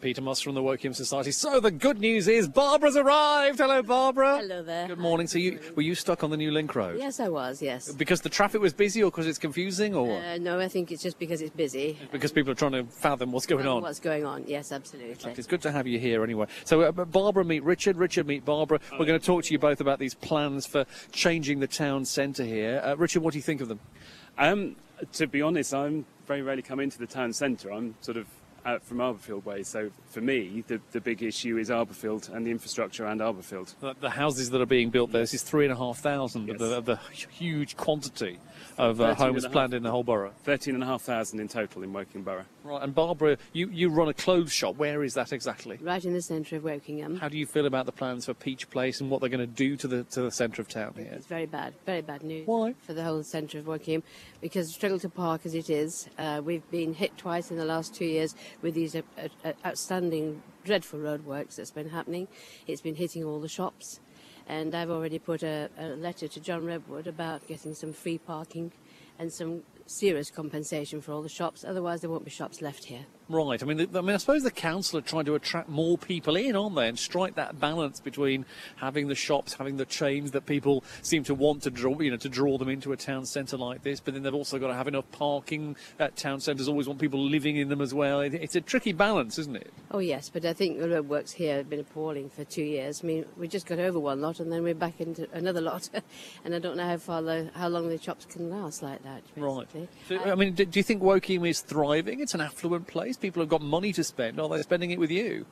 Peter Moss from the Wokingham Society. So the good news is Barbara's arrived. Hello, Barbara. Hello there. Good morning. So you were you stuck on the new link road? Yes, I was, yes. Because the traffic was busy, or because it's confusing, or what? Uh, no, I think it's just because it's busy. because people are trying to fathom what's going on. What's going on? Yes, absolutely. It's good to have you here anyway. So, uh, Barbara meet Richard, Richard meet Barbara. We're going to talk to you both about these plans for changing the town centre here. Uh, Richard, what do you think of them? Um, to be honest, I'm very rarely come into the town centre. I'm sort of out from Arborfield way. So for me, the, the big issue is Arborfield and the infrastructure around Arborfield. The, the houses that are being built there, this is three and a half thousand of, Yes. the, of the huge quantity of uh, homes half. planned in the whole borough. 13,500 in total in Wokingham Borough. Right, and Barbara, you, you run a clothes shop. Where is that exactly? Right in the centre of Wokingham. How do you feel about the plans for Peach Place and what they're going to do to the to the centre of town here? It's very bad, very bad news Why? for the whole centre of Wokingham because struggle to park as it is. Uh, we've been hit twice in the last two years with these uh, uh, outstanding, dreadful roadworks that's been happening. It's been hitting all the shops. And I've already put a, a letter to John Redwood about getting some free parking and some serious compensation for all the shops. Otherwise, there won't be shops left here. Right. I mean, the, I mean, I suppose the council are trying to attract more people in, aren't they, and strike that balance between having the shops, having the chains that people seem to want to draw, you know, to draw them into a town centre like this. But then they've also got to have enough parking. At town centres always want people living in them as well. It, it's a tricky balance, isn't it? Oh yes, but I think the roadworks here have been appalling for two years. I mean, we just got over one lot and then we're back into another lot, and I don't know how far the, how long the shops can last like that. Right. basically. So, uh, I mean, do, do you think Wokingham is thriving? It's an affluent place. People have got money to spend. Are they spending it with you?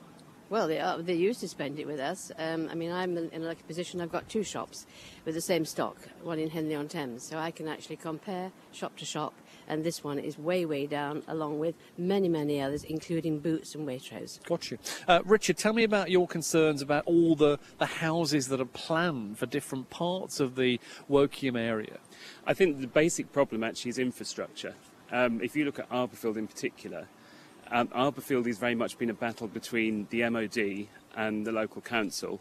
Well, they are, they used to spend it with us. Um, I mean, I'm in in a lucky position. I've got two shops with the same stock, one in Henley on Thames, so I can actually compare shop to shop. And this one is way, way down, along with many, many others, including Boots and Waitrose. Got you. Uh, Richard, tell me about your concerns about all the, the houses that are planned for different parts of the Wokingham area. I think the basic problem actually is infrastructure. Um, if you look at Arborfield in particular, um, Arborfield has very much been a battle between the MOD and the local council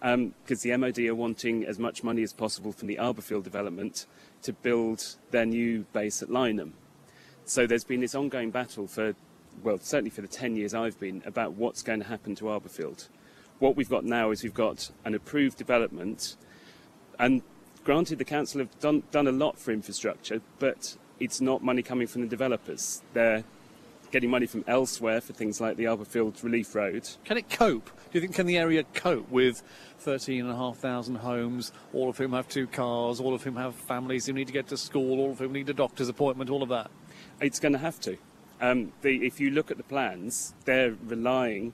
because the MOD are wanting as much money as possible from the Arborfield development to build their new base at Lyneham. So there's been this ongoing battle for, well, certainly for the 10 years I've been, about what's going to happen to Arborfield. What we've got now is we've got an approved development, and granted, the council have done, done a lot for infrastructure, but it's not money coming from the developers. They're getting money from elsewhere for things like the Arborfield Relief Road. Can it cope? Do you think can the area cope with 13,500 homes, all of whom have two cars, all of whom have families who need to get to school, all of whom need a doctor's appointment, all of that? It's going to have to. Um, the, if you look at the plans, they're relying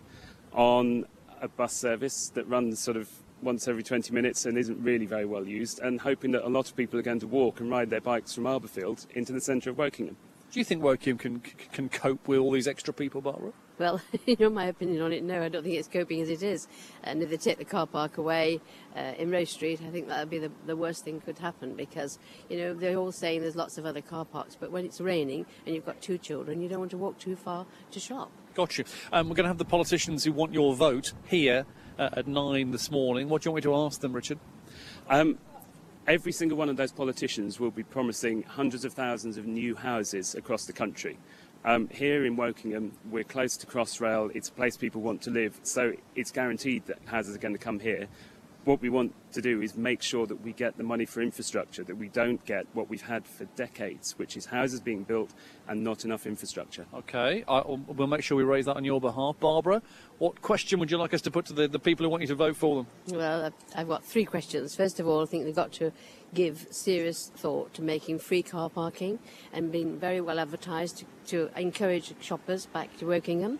on a bus service that runs sort of once every 20 minutes and isn't really very well used, and hoping that a lot of people are going to walk and ride their bikes from Arborfield into the centre of Wokingham. Do you think Wokingham can can cope with all these extra people, Barbara? Well, you know my opinion on it. No, I don't think it's coping as it is. And if they take the car park away uh, in Rose Street, I think that would be the, the worst thing could happen because you know they're all saying there's lots of other car parks, but when it's raining and you've got two children, you don't want to walk too far to shop. Got you. Um, we're going to have the politicians who want your vote here uh, at nine this morning. What do you want me to ask them, Richard? Um, every single one of those politicians will be promising hundreds of thousands of new houses across the country. Um, here in Wokingham, we're close to Crossrail. It's a place people want to live, so it's guaranteed that houses are going to come here. What we want to do is make sure that we get the money for infrastructure, that we don't get what we've had for decades, which is houses being built and not enough infrastructure. Okay, I, um, we'll make sure we raise that on your behalf. Barbara, what question would you like us to put to the, the people who want you to vote for them? Well, I've, I've got three questions. First of all, I think they've got to give serious thought to making free car parking and being very well advertised to, to encourage shoppers back to Wokingham.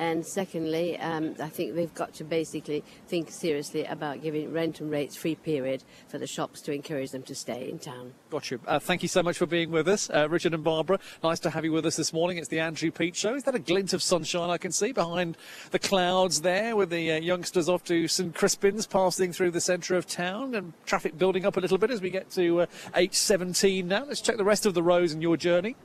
And secondly, um, I think they've got to basically think seriously about giving rent and rates free period for the shops to encourage them to stay in town. Got you. Uh, thank you so much for being with us, uh, Richard and Barbara. Nice to have you with us this morning. It's the Andrew Peach Show. Is that a glint of sunshine I can see behind the clouds there with the uh, youngsters off to St Crispin's passing through the centre of town and traffic building up a little bit as we get to uh, H17 now? Let's check the rest of the roads in your journey.